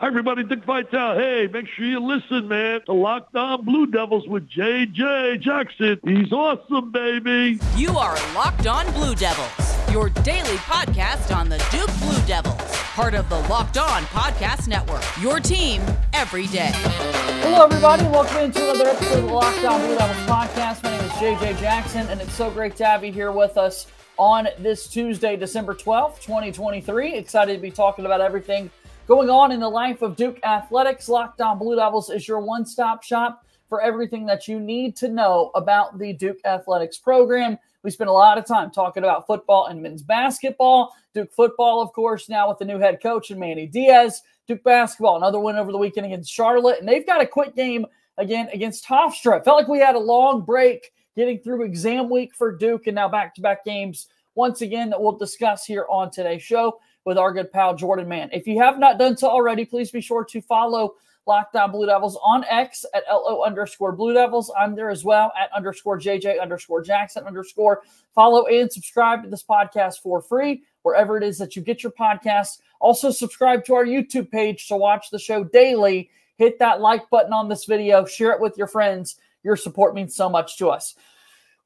Hi, everybody. Dick Vitale. Hey, make sure you listen, man. The Locked On Blue Devils with JJ Jackson. He's awesome, baby. You are Locked On Blue Devils, your daily podcast on the Duke Blue Devils, part of the Locked On Podcast Network. Your team every day. Hello, everybody. Welcome into another episode of the Locked On Blue Devils podcast. My name is JJ Jackson, and it's so great to have you here with us on this Tuesday, December 12th, 2023. Excited to be talking about everything going on in the life of Duke Athletics. Locked On Blue Devils is your one stop shop for everything that you need to know about the Duke Athletics program. We spent a lot of time talking about football and men's basketball. Duke football, of course, now with the new head coach and Manny Diaz. Duke basketball, another win over the weekend against Charlotte. And they've got a quick game again against Hofstra. Felt like we had a long break getting through exam week for Duke and now back to back games once again that we'll discuss here on today's show with our good pal Jordan Mann. If you have not done so already, please be sure to follow Locked On Blue Devils on X at LO underscore Blue Devils. I'm there as well at underscore JJ underscore Jackson underscore. Follow and subscribe to this podcast for free wherever it is that you get your podcasts. Also, subscribe to our YouTube page to watch the show daily. Hit that like button on this video, share it with your friends. Your support means so much to us.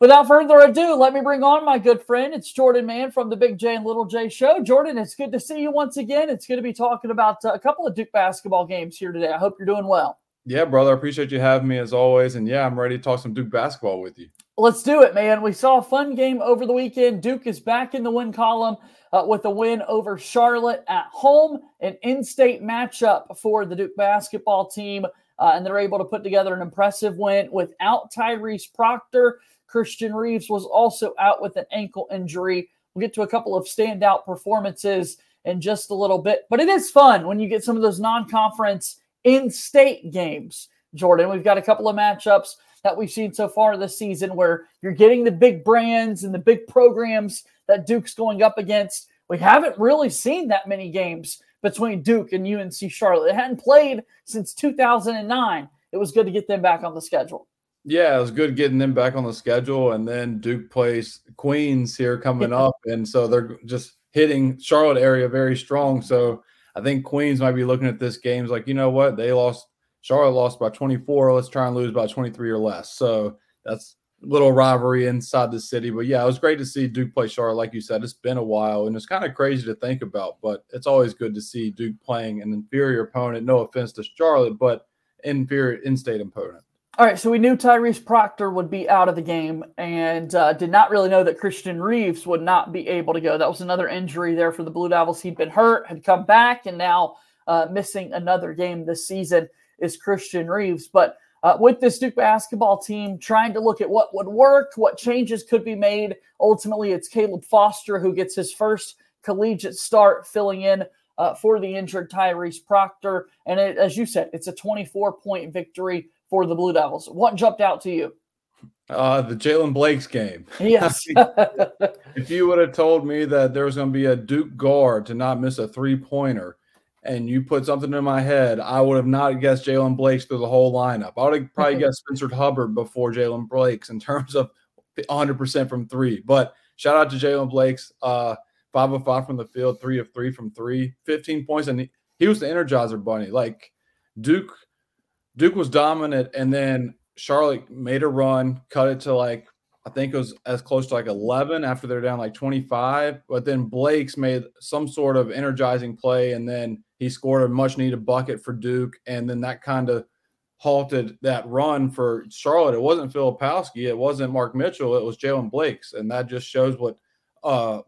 Without further ado, let me bring on my good friend. It's Jordan Mann from the Big J and Little J show. Jordan, it's good to see you once again. It's good to be talking about uh, a couple of Duke basketball games here today. I hope you're doing well. Yeah, brother. I appreciate you having me as always. And yeah, I'm ready to talk some Duke basketball with you. Let's do it, man. We saw a fun game over the weekend. Duke is back in the win column uh, with a win over Charlotte at home, an in state matchup for the Duke basketball team. Uh, and they're able to put together an impressive win without Tyrese Proctor. Christian Reeves was also out with an ankle injury. We'll get to a couple of standout performances in just a little bit, but it is fun when you get some of those non conference in state games, Jordan. We've got a couple of matchups that we've seen so far this season where you're getting the big brands and the big programs that Duke's going up against. We haven't really seen that many games between Duke and UNC Charlotte. They hadn't played since 2009. It was good to get them back on the schedule. Yeah, it was good getting them back on the schedule. And then Duke plays Queens here coming up. And so they're just hitting Charlotte area very strong. So I think Queens might be looking at this games like, you know what? They lost, Charlotte lost by 24. Let's try and lose by 23 or less. So that's a little rivalry inside the city. But yeah, it was great to see Duke play Charlotte. Like you said, it's been a while and it's kind of crazy to think about, but it's always good to see Duke playing an inferior opponent. No offense to Charlotte, but inferior in state opponent. All right, so we knew Tyrese Proctor would be out of the game and uh, did not really know that Christian Reeves would not be able to go. That was another injury there for the Blue Devils. He'd been hurt, had come back, and now uh, missing another game this season is Christian Reeves. But uh, with this Duke basketball team, trying to look at what would work, what changes could be made. Ultimately, it's Caleb Foster who gets his first collegiate start filling in uh, for the injured Tyrese Proctor. And it, as you said, it's a 24 point victory for the Blue Devils. What jumped out to you? Uh, the Jaylen Blakes game. Yes. if you would have told me that there was going to be a Duke guard to not miss a three pointer, and you put something in my head, I would have not guessed Jaylen Blakes through the whole lineup. I would have probably guessed Spencer Hubbard before Jaylen Blakes in terms of 100% from three. But shout out to Jaylen Blakes uh, five of five from the field, three of three from three, 15 points. And he, he was the energizer bunny. Like Duke Duke was dominant, and then Charlotte made a run, cut it to like I think it was as close to like 11 after they're down like 25. But then Blakes made some sort of energizing play, and then he scored a much needed bucket for Duke, and then that kind of halted that run for Charlotte. It wasn't Filipowski, it wasn't Mark Mitchell, it was Jaylen Blakes, and that just shows what uh,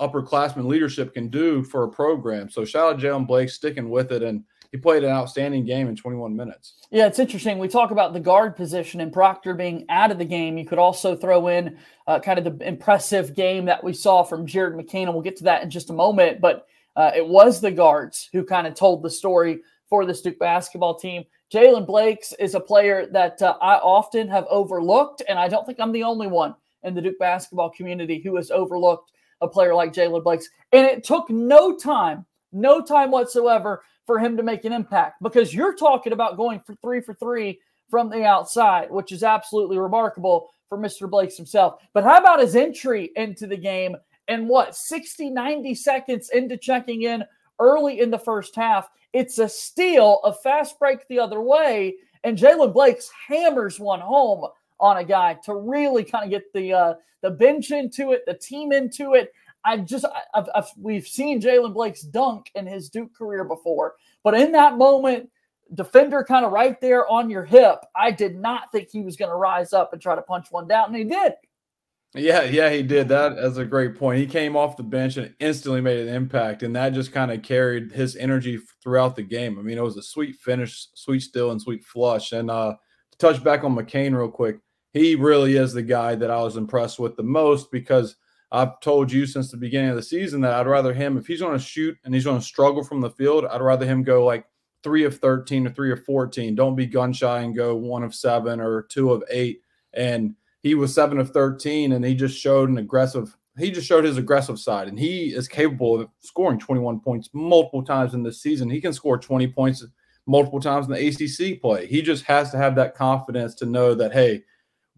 upperclassmen leadership can do for a program. So shout out Jaylen Blake sticking with it and he played an outstanding game in 21 minutes. Yeah, it's interesting. We talk about the guard position and Proctor being out of the game. You could also throw in uh, kind of the impressive game that we saw from Jared McCain, and we'll get to that in just a moment. But uh, it was the guards who kind of told the story for the Duke basketball team. Jaylen Blakes is a player that uh, I often have overlooked, and I don't think I'm the only one in the Duke basketball community who has overlooked a player like Jaylen Blakes. And it took no time, no time whatsoever for him to make an impact because you're talking about going for three for three from the outside, which is absolutely remarkable for Mr. Blakes himself. But how about his entry into the game and what 60, 90 seconds into checking in early in the first half. It's a steal, a fast break the other way, and Jaylen Blakes hammers one home on a guy to really kind of get the uh, the bench into it, the team into it. I just I've, I've, we've seen Jaylen Blakes dunk in his Duke career before, but in that moment, defender kind of right there on your hip, I did not think he was going to rise up and try to punch one down, and he did. Yeah, yeah, he did. That as a great point. He came off the bench and instantly made an impact, and that just kind of carried his energy throughout the game. I mean, it was a sweet finish, sweet still, and sweet flush. And uh, to touch back on McCain real quick, he really is the guy that I was impressed with the most because I've told you since the beginning of the season that I'd rather him, if he's going to shoot and he's going to struggle from the field, I'd rather him go like three of 13 or three of 14. Don't be gun shy and go one of seven or two of eight. And he was seven of 13 and he just showed an aggressive he just showed his aggressive side and he is capable of scoring 21 points multiple times in this season he can score 20 points multiple times in the acc play he just has to have that confidence to know that hey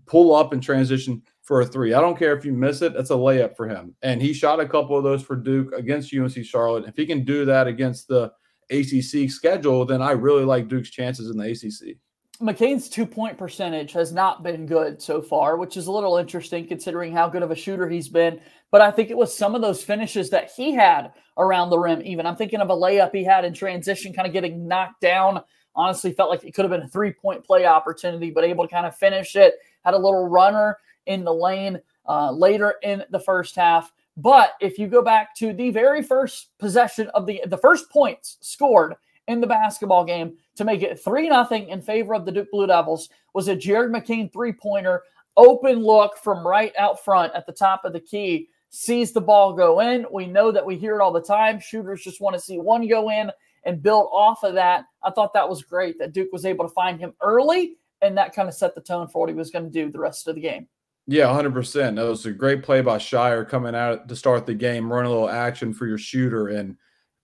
pull up and transition for a three i don't care if you miss it it's a layup for him and he shot a couple of those for duke against unc charlotte if he can do that against the acc schedule then i really like duke's chances in the acc McCain's two point percentage has not been good so far, which is a little interesting considering how good of a shooter he's been. But I think it was some of those finishes that he had around the rim, even. I'm thinking of a layup he had in transition, kind of getting knocked down. Honestly, felt like it could have been a three point play opportunity, but able to kind of finish it. Had a little runner in the lane uh, later in the first half. But if you go back to the very first possession of the the first points scored in the basketball game to make it 3 0 in favor of the Duke Blue Devils was a Jared McCain three pointer, open look from right out front at the top of the key. Sees the ball go in. We know that we hear it all the time. Shooters just want to see one go in and build off of that. I thought that was great that Duke was able to find him early, and that kind of set the tone for what he was going to do the rest of the game. Yeah, 100%. That was a great play by Scheyer coming out to start the game, run a little action for your shooter. And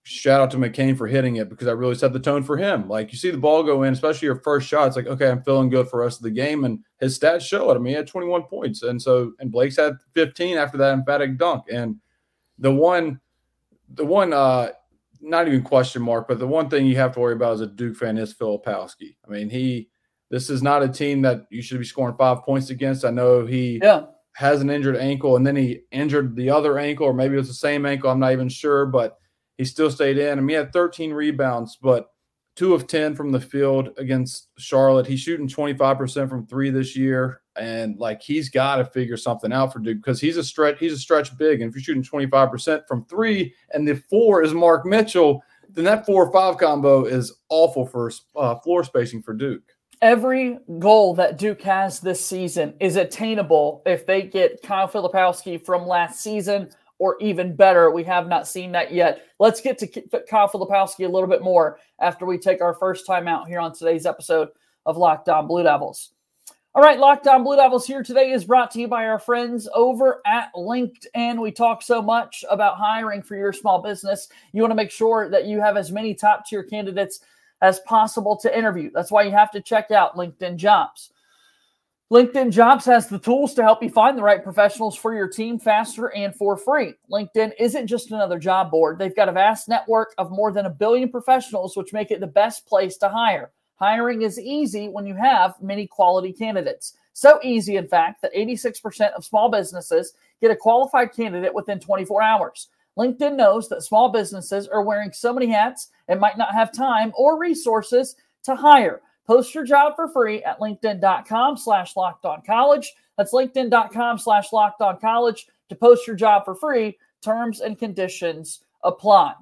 shout out to McCain for hitting it because I really set the tone for him. Like you see the ball go in, especially your first shot. It's like, okay, I'm feeling good for the rest of the game. And his stats show it. I mean, he had 21 points. And so, and Blakes had 15 after that emphatic dunk. And the one, the one, uh, not even question mark, but the one thing you have to worry about as a Duke fan is Filipowski. I mean, he, this is not a team that you should be scoring five points against. I know he yeah. has an injured ankle and then he injured the other ankle, or maybe it's the same ankle. I'm not even sure, but he still stayed in. I mean, he had 13 rebounds, but two of 10 from the field against Charlotte. He's shooting 25% from three this year. And like he's got to figure something out for Duke because he's a stretch, he's a stretch big. And if you're shooting 25% from three and the four is Mark Mitchell, then that four or five combo is awful for uh, floor spacing for Duke. Every goal that Duke has this season is attainable if they get Kyle Filipowski from last season or even better. We have not seen that yet. Let's get to Kyle Filipowski a little bit more after we take our first time out here on today's episode of Locked On Blue Devils. All right, Locked On Blue Devils here today is brought to you by our friends over at LinkedIn. We talk so much about hiring for your small business. You want to make sure that you have as many top tier candidates as possible to interview. That's why you have to check out LinkedIn Jobs. LinkedIn Jobs has the tools to help you find the right professionals for your team faster and for free. LinkedIn isn't just another job board. They've got a vast network of more than a billion professionals, which make it the best place to hire. Hiring is easy when you have many quality candidates. So easy, in fact, that 86% of small businesses get a qualified candidate within 24 hours. LinkedIn knows that small businesses are wearing so many hats and might not have time or resources to hire. Post your job for free at linkedin.com slash locked on college. That's linkedin.com slash locked on college to post your job for free. Terms and conditions apply.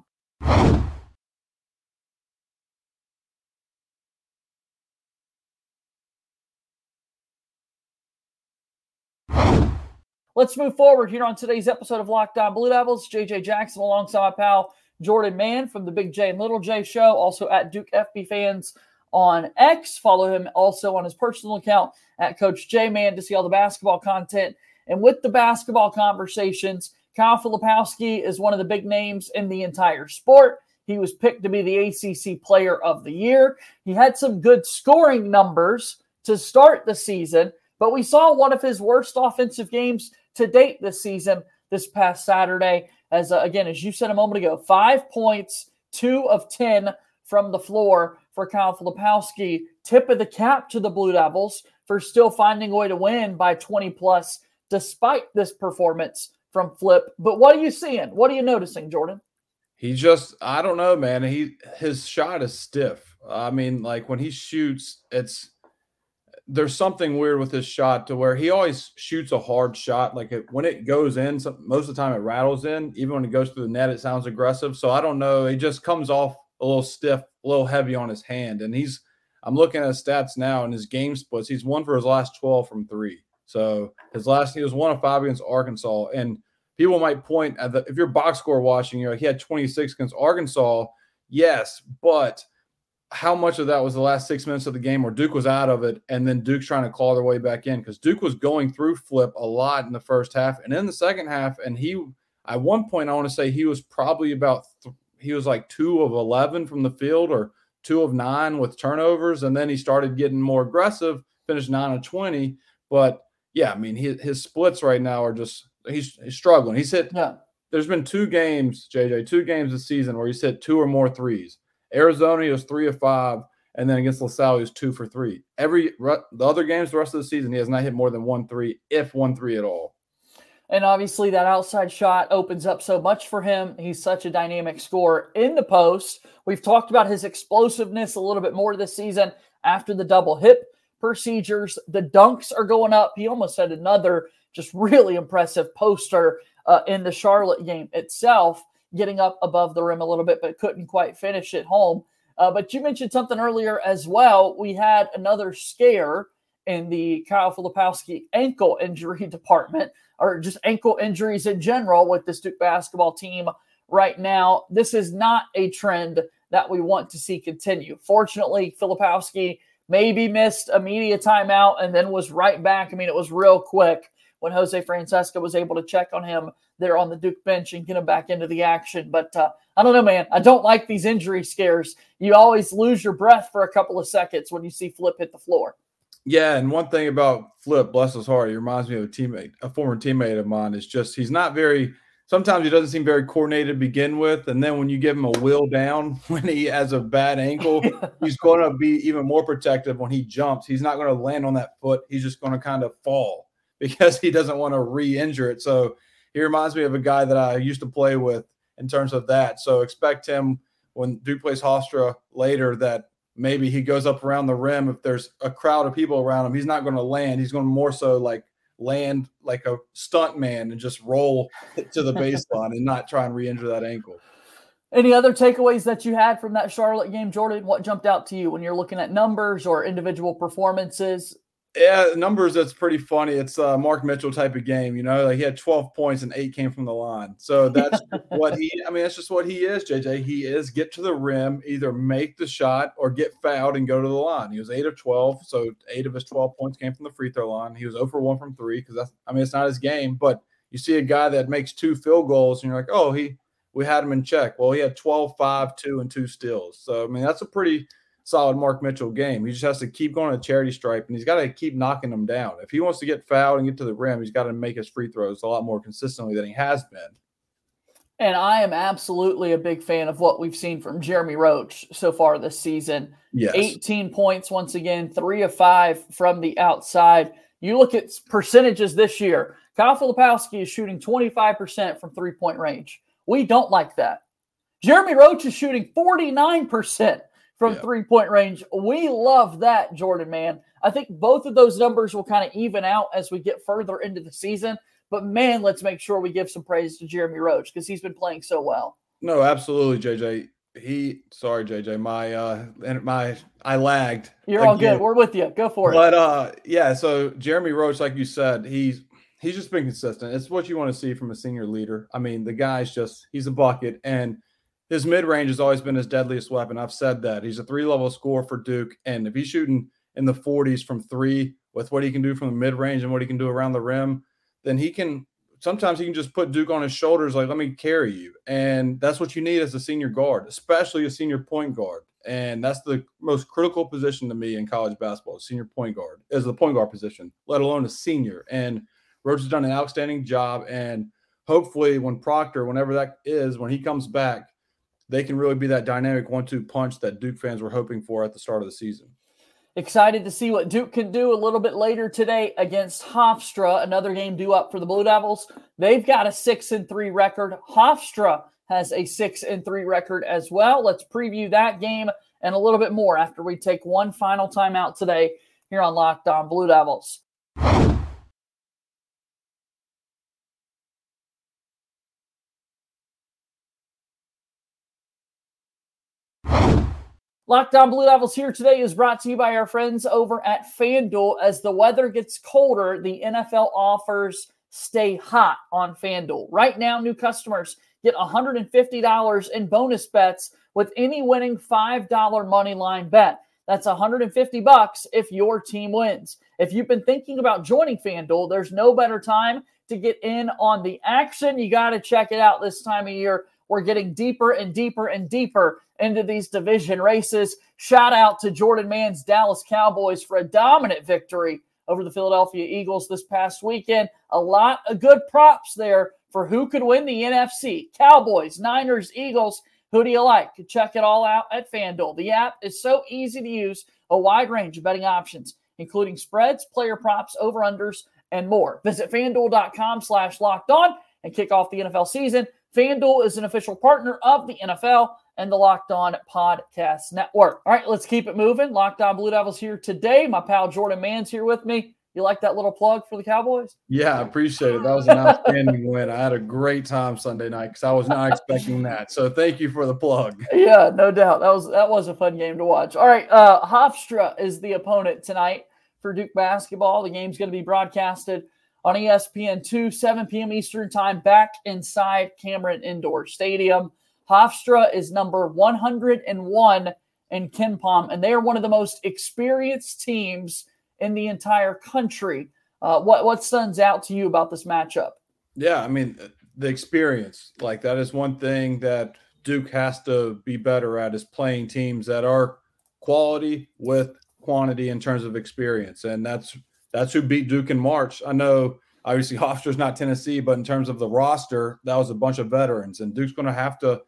Let's move forward here on today's episode of Locked On Blue Devils. JJ Jackson alongside my pal Jordan Mann from the Big J and Little J show, also at Duke FB Fans on X. Follow him also on his personal account at Coach J Man to see all the basketball content. And with the basketball conversations, Kyle Filipowski is one of the big names in the entire sport. He was picked to be the ACC Player of the Year. He had some good scoring numbers to start the season, but we saw one of his worst offensive games to date this season this past Saturday. As uh, again, as you said a moment ago, five points, two of 10 from the floor for Kyle Filipowski. Tip of the cap to the Blue Devils for still finding a way to win by 20 plus despite this performance from Flip. But what are you seeing? What are you noticing, Jordan? He just, I don't know, man. He his shot is stiff. I mean, like when he shoots, it's there's something weird with his shot to where he always shoots a hard shot. Like it, when it goes in, most of the time it rattles in. Even when it goes through the net, it sounds aggressive. So I don't know. It just comes off a little stiff, a little heavy on his hand. And he's, I'm looking at his stats now and his game splits. He's one for his last 12 from three. So his last, he was one of five against Arkansas. And people might point at the, if you're box score watching, you know, he had 26 against Arkansas. Yes, but how much of that was the last six minutes of the game where Duke was out of it and then Duke's trying to claw their way back in because Duke was going through flip a lot in the first half and in the second half. And he, at one point, I want to say he was probably about, th- he was like two of 11 from the field or two of nine with turnovers. And then he started getting more aggressive, finished nine of 20. But yeah, I mean, his, his splits right now are just, he's, he's struggling. He's hit, yeah. there's been two games, JJ, two games this season where he's hit two or more threes Arizona, he was three of five. And then against La Salle, he was two for three. Every the other games, the rest of the season, he has not hit more than one three, if one three at all. And obviously, that outside shot opens up so much for him. He's such a dynamic scorer in the post. We've talked about his explosiveness a little bit more this season after the double hip procedures. The dunks are going up. He almost had another just really impressive poster uh, in the Charlotte game itself getting up above the rim a little bit, but couldn't quite finish it home. Uh, but you mentioned something earlier as well. We had another scare in the Kyle Filipowski ankle injury department, or just ankle injuries in general with this Duke basketball team right now. This is not a trend that we want to see continue. Fortunately, Filipowski maybe missed a media timeout and then was right back. I mean, it was real quick when Jose Francesca was able to check on him there on the Duke bench and get him back into the action. But uh, I don't know, man. I don't like these injury scares. You always lose your breath for a couple of seconds when you see Flip hit the floor. Yeah, and one thing about Flip, bless his heart, he reminds me of a teammate, a former teammate of mine. Is just he's not very. Sometimes he doesn't seem very coordinated to begin with, and then when you give him a wheel down when he has a bad ankle, he's going to be even more protective when he jumps. He's not going to land on that foot. He's just going to kind of fall because he doesn't want to re-injure it. So he reminds me of a guy that I used to play with in terms of that. So expect him when Duke plays Hofstra later that maybe he goes up around the rim. If there's a crowd of people around him, he's not going to land. He's going to more so like land like a stunt man and just roll to the baseline and not try and re-injure that ankle. Any other takeaways that you had from that Charlotte game, Jordan? What jumped out to you when you're looking at numbers or individual performances? Yeah, numbers that's pretty funny. It's a Mark Mitchell type of game, you know. Like he had 12 points and eight came from the line. So that's what he I mean, that's just what he is, JJ. He is get to the rim, either make the shot or get fouled and go to the line. He was eight of 12, so eight of his 12 points came from the free throw line. He was 0 for 1 from three because that's I mean, it's not his game, but you see a guy that makes two field goals and you're like, oh, he we had him in check. Well, he had 12, 5, 2, and two steals. So I mean, that's a pretty solid Mark Mitchell game. He just has to keep going a charity stripe and he's got to keep knocking them down. If he wants to get fouled and get to the rim, he's got to make his free throws a lot more consistently than he has been. And I am absolutely a big fan of what we've seen from Jeremy Roach so far this season. Yes. 18 points once again, three of five from the outside. You look at percentages this year. Kyle Filipowski is shooting 25% from three point range. We don't like that. Jeremy Roach is shooting 49% from yeah. three point range. We love that, Jordan, man. I think both of those numbers will kind of even out as we get further into the season. But man, let's make sure we give some praise to Jeremy Roach because he's been playing so well. No, absolutely, JJ. He sorry, JJ. My uh and my I lagged. You're all good. We're with you. Go for it. But uh yeah, so Jeremy Roach, like you said, he's he's just been consistent. It's what you want to see from a senior leader. I mean, the guy's just he's a bucket and his mid range has always been his deadliest weapon. I've said that. He's a three level scorer for Duke. And if he's shooting in the 40s from three with what he can do from the mid range and what he can do around the rim, then he can sometimes he can just put Duke on his shoulders, like, let me carry you. And that's what you need as a senior guard, especially a senior point guard. And that's the most critical position to me in college basketball, senior point guard, is the point guard position, let alone a senior. And Roach has done an outstanding job. And hopefully, when Proctor, whenever that is, when he comes back, they can really be that dynamic one-two punch that Duke fans were hoping for at the start of the season. Excited to see what Duke can do a little bit later today against Hofstra, another game due up for the Blue Devils. They've got a six and three record. Hofstra has a six and three record as well. Let's preview that game and a little bit more after we take one final timeout today here on Locked On Blue Devils. Locked On Blue Devils here today is brought to you by our friends over at FanDuel. As the weather gets colder, the NFL offers stay hot on FanDuel. Right now, new customers get $150 in bonus bets with any winning $5 money line bet. That's 150 bucks if your team wins. If you've been thinking about joining FanDuel, there's no better time to get in on the action. You got to check it out this time of year. We're getting deeper and deeper and deeper into these division races. Shout out to Jordan Mann's Dallas Cowboys for a dominant victory over the Philadelphia Eagles this past weekend. A lot of good props there for who could win the NFC Cowboys, Niners, Eagles. Who do you like? Check it all out at FanDuel. The app is so easy to use, a wide range of betting options, including spreads, player props, over-unders, and more. Visit fanduel.com slash locked on and kick off the NFL season. FanDuel is an official partner of the NFL and the Locked On Podcast Network. All right, let's keep it moving. Locked On Blue Devils here today. My pal Jordan Mann's here with me. You like that little plug for the Cowboys? Yeah, I appreciate it. That was an outstanding win. I had a great time Sunday night because I was not expecting that. So thank you for the plug. Yeah, no doubt. That was that was a fun game to watch. All right, uh, Hofstra is the opponent tonight for Duke basketball. The game's going to be broadcasted on ESPN 2, 7 p.m. Eastern Time, back inside Cameron Indoor Stadium. Hofstra is number 101 in KenPom, and they are one of the most experienced teams in the entire country. Uh, what what stands out to you about this matchup? Yeah, I mean the experience. Like that is one thing that Duke has to be better at is playing teams that are quality with quantity in terms of experience, and that's that's who beat Duke in March. I know obviously Hofstra's not Tennessee, but in terms of the roster, that was a bunch of veterans, and Duke's going to have to.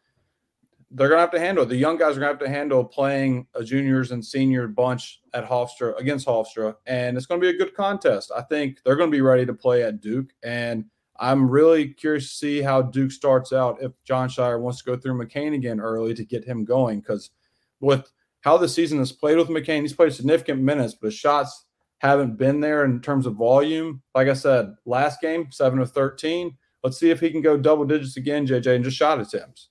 They're going to have to handle the young guys are going to have to handle playing a juniors and senior bunch at Hofstra against Hofstra, and it's going to be a good contest. I think they're going to be ready to play at Duke, and I'm really curious to see how Duke starts out if Jon Scheyer wants to go through McCain again early to get him going because with how the season has played with McCain, he's played significant minutes, but shots haven't been there in terms of volume. Like I said, last game, seven of 13. Let's see if he can go double digits again, JJ, and just shot attempts.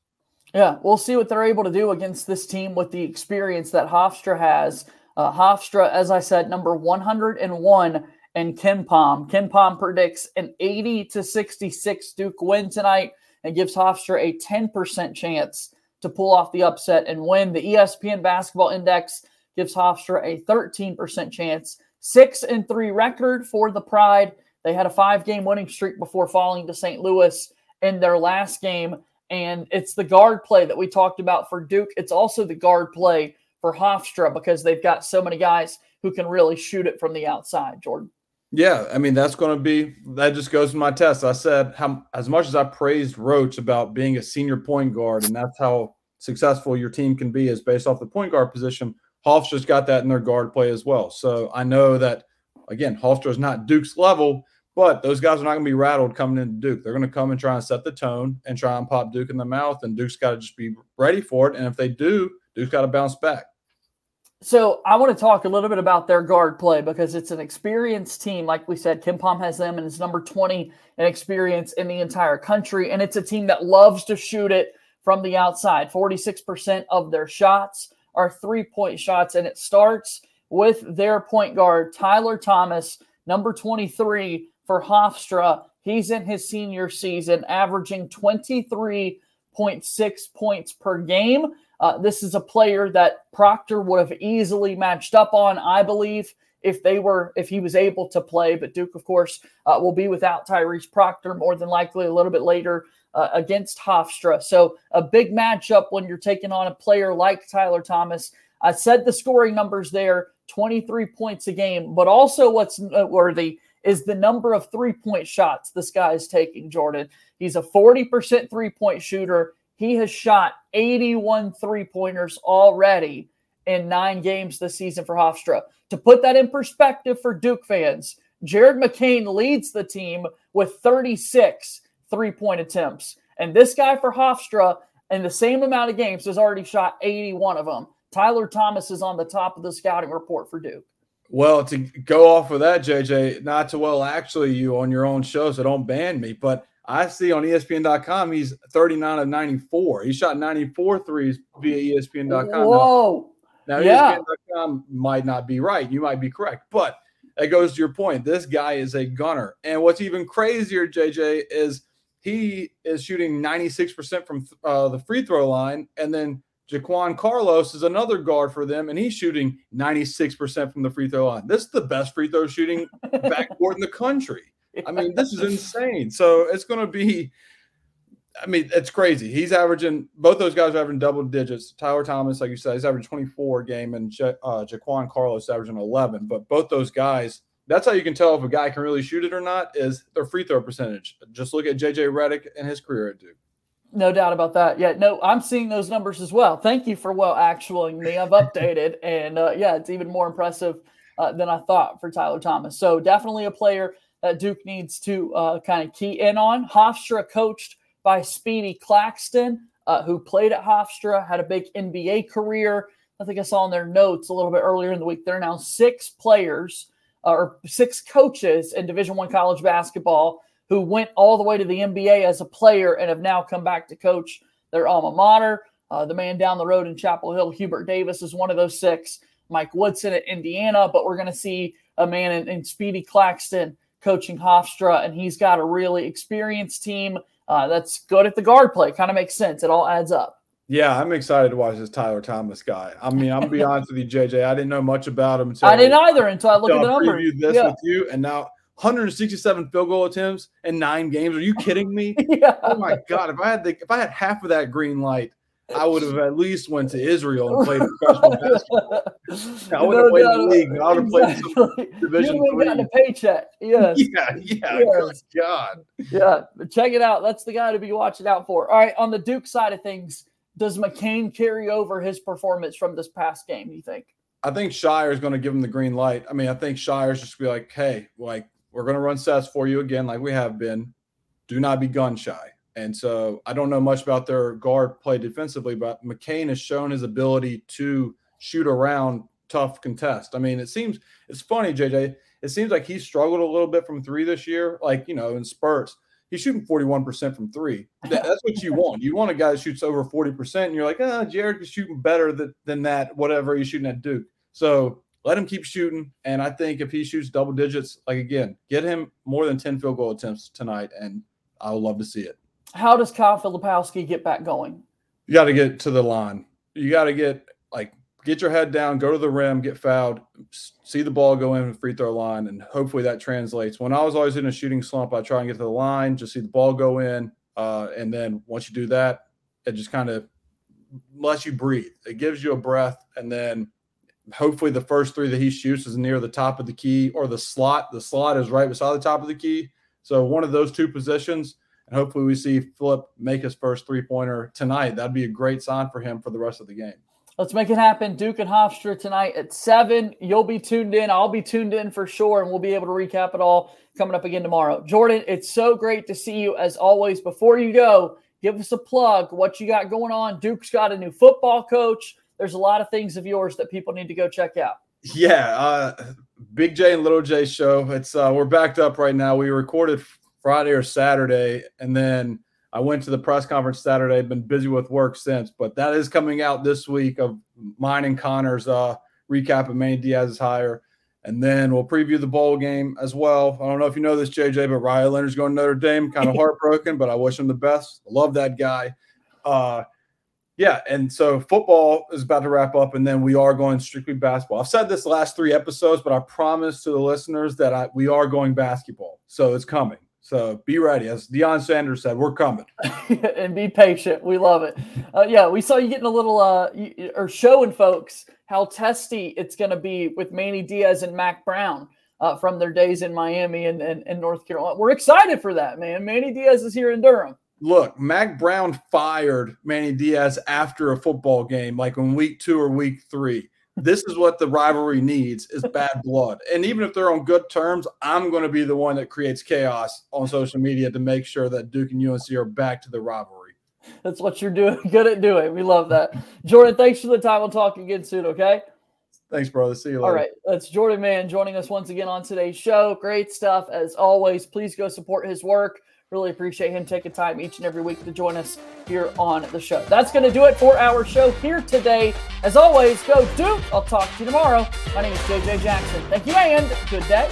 Yeah, we'll see what they're able to do against this team with the experience that Hofstra has. Uh, Hofstra, as I said, number 101 in KenPom. KenPom predicts an 80 to 66 Duke win tonight and gives Hofstra a 10% chance to pull off the upset and win. The ESPN Basketball Index gives Hofstra a 13% chance Six and three record for the Pride. They had a five game winning streak before falling to St. Louis in their last game. And it's the guard play that we talked about for Duke. It's also the guard play for Hofstra because they've got so many guys who can really shoot it from the outside, Jordan. Yeah, I mean that's going to be that just goes to my test. I said how as much as I praised Roach about being a senior point guard, and that's how successful your team can be is based off the point guard position. Hofstra's got that in their guard play as well. So I know that again, is not Duke's level, but those guys are not going to be rattled coming into Duke. They're going to come and try and set the tone and try and pop Duke in the mouth, and Duke's got to just be ready for it. And if they do, Duke's got to bounce back. So I want to talk a little bit about their guard play because it's an experienced team. Like we said, KenPom has them and it's number 20 in experience in the entire country. And it's a team that loves to shoot it from the outside. 46% of their shots are three point shots, and it starts with their point guard, Tyler Thomas, number 23 for Hofstra. He's in his senior season, averaging 23.6 points per game. Uh, this is a player that Proctor would have easily matched up on, I believe, if they were if he was able to play. But Duke, of course, uh, will be without Tyrese Proctor more than likely a little bit later uh, against Hofstra. So a big matchup when you're taking on a player like Tyler Thomas. I said the scoring numbers there 23 points a game, but also what's noteworthy is the number of three point shots this guy is taking, Jordan. He's a 40% three point shooter. he has shot 81 three pointers already in nine games this season for Hofstra. To put that in perspective for Duke fans, Jared McCain leads the team with 36 three point attempts. And this guy for Hofstra, in the same amount of games, has already shot 81 of them. Tyler Thomas is on the top of the scouting report for Duke. Well, to go off of that, JJ, not to well, actually, you on your own show, so don't ban me. But I see on ESPN.com he's 39 of 94. He shot 94 threes via ESPN.com. Whoa. Now, now yeah. ESPN.com might not be right. You might be correct. But that goes to your point. This guy is a gunner. And what's even crazier, JJ, is he is shooting 96% from uh, the free throw line. And then Jaquan Carlos is another guard for them, and he's shooting 96% from the free throw line. This is the best free throw shooting backcourt in the country. I mean, this is insane. So it's going to be, I mean, it's crazy. He's averaging, both those guys are averaging double digits. Tyler Thomas, like you said, he's averaging 24 a game, and ja- uh, Jaquan Carlos averaging 11. But both those guys, that's how you can tell if a guy can really shoot it or not, is their free throw percentage. Just look at JJ Redick and his career at Duke. No doubt about that. Yeah, no, I'm seeing those numbers as well. Thank you for well actualing me. I've updated, and uh, yeah, it's even more impressive uh, than I thought for Tyler Thomas. So definitely a player that Duke needs to uh, kind of key in on. Hofstra coached by Speedy Claxton, uh, who played at Hofstra, had a big NBA career. I think I saw in their notes a little bit earlier in the week. There are now six players or six coaches in Division One college basketball who went all the way to the NBA as a player and have now come back to coach their alma mater. Uh, the man down the road in Chapel Hill, Hubert Davis, is one of those six. Mike Woodson at Indiana, but we're going to see a man in, in, Speedy Claxton coaching Hofstra, and he's got a really experienced team uh, that's good at the guard play. Kind of makes sense. It all adds up. Yeah, I'm excited to watch this Tyler Thomas guy. I mean, I'm gonna be honest with you, JJ. I didn't know much about him until I didn't either until I looked at the numbers. This yeah. with you, and now 167 field goal attempts in nine games. Are you kidding me? yeah. Oh my god! If I had the, if I had half of that green light, I would have at least went to Israel and played professional basketball. I would have no, played no, the league. I would have exactly. played some division. You would have gotten a paycheck. Yes. yeah. Yeah. Yes. God. Yeah. But check it out. That's the guy to be watching out for. All right. On the Duke side of things, does McCain carry over his performance from this past game? You think? I think Scheyer is going to give him the green light. I mean, I think Scheyer's just be like, hey, like we're going to run sets for you again, like we have been. Do not be gun shy. And so I don't know much about their guard play defensively, but McCain has shown his ability to shoot around tough contest. I mean, it seems it's funny, JJ. It seems like he struggled a little bit from three this year, like you know, in spurts. He's shooting 41% from three. That's what you want. You want a guy that shoots over 40%, and you're like, ah, oh, Jared is shooting better than, than that, whatever he's shooting at Duke. So let him keep shooting. And I think if he shoots double digits, like again, get him more than 10 field goal attempts tonight, and I would love to see it. How does Kyle Filipowski get back going? You got to get to the line. You got to get like get your head down, go to the rim, get fouled, see the ball go in the free throw line, and hopefully that translates. When I was always in a shooting slump, I try and get to the line, just see the ball go in, uh, and then once you do that, it just kind of lets you breathe. It gives you a breath, and then hopefully the first three that he shoots is near the top of the key or the slot. The slot is right beside the top of the key. So one of those two positions, and hopefully we see Flip make his first three pointer tonight. That'd be a great sign for him for the rest of the game. Let's make it happen. Duke and Hofstra tonight at seven. You'll be tuned in. I'll be tuned in for sure, and we'll be able to recap it all coming up again tomorrow. Jordan, it's so great to see you as always. Before you go, give us a plug. What you got going on? Duke's got a new football coach there's a lot of things of yours that people need to go check out. Yeah, uh, Big J and Little J show. It's uh, we're backed up right now. We recorded Friday or Saturday, and then I went to the press conference Saturday. Been busy with work since, but that is coming out this week of mine and Connor's uh, recap of Manny Diaz's hire. And then we'll preview the bowl game as well. I don't know if you know this, JJ, but Riley Leonard's going to Notre Dame. Kind of heartbroken, but I wish him the best. love that guy. Uh, yeah, and so football is about to wrap up, and then we are going strictly basketball. I've said this last three episodes, but I promise to the listeners that I, we are going basketball, so it's coming. So be ready, as Deion Sanders said, we're coming. and be patient. We love it. Uh, yeah, we saw you getting a little, uh, or showing folks how testy it's going to be with Manny Diaz and Mack Brown. Uh, from their days in Miami and, and, and North Carolina. We're excited for that, man. Manny Diaz is here in Durham. look, Mack Brown fired Manny Diaz after a football game, like in week two or week three. This is what the rivalry needs is bad blood. And even if they're on good terms, I'm going to be the one that creates chaos on social media to make sure that Duke and UNC are back to the rivalry. That's what you're doing. Good at doing. We love that. Jordan, thanks for the time. We'll talk again soon, okay? Thanks, brother. See you later. All right. That's Jordan Mann joining us once again on today's show. Great stuff as always. Please go support his work. Really appreciate him taking time each and every week to join us here on the show. That's going to do it for our show here today. As always, go Duke. I'll talk to you tomorrow. My name is JJ Jackson. Thank you and good day.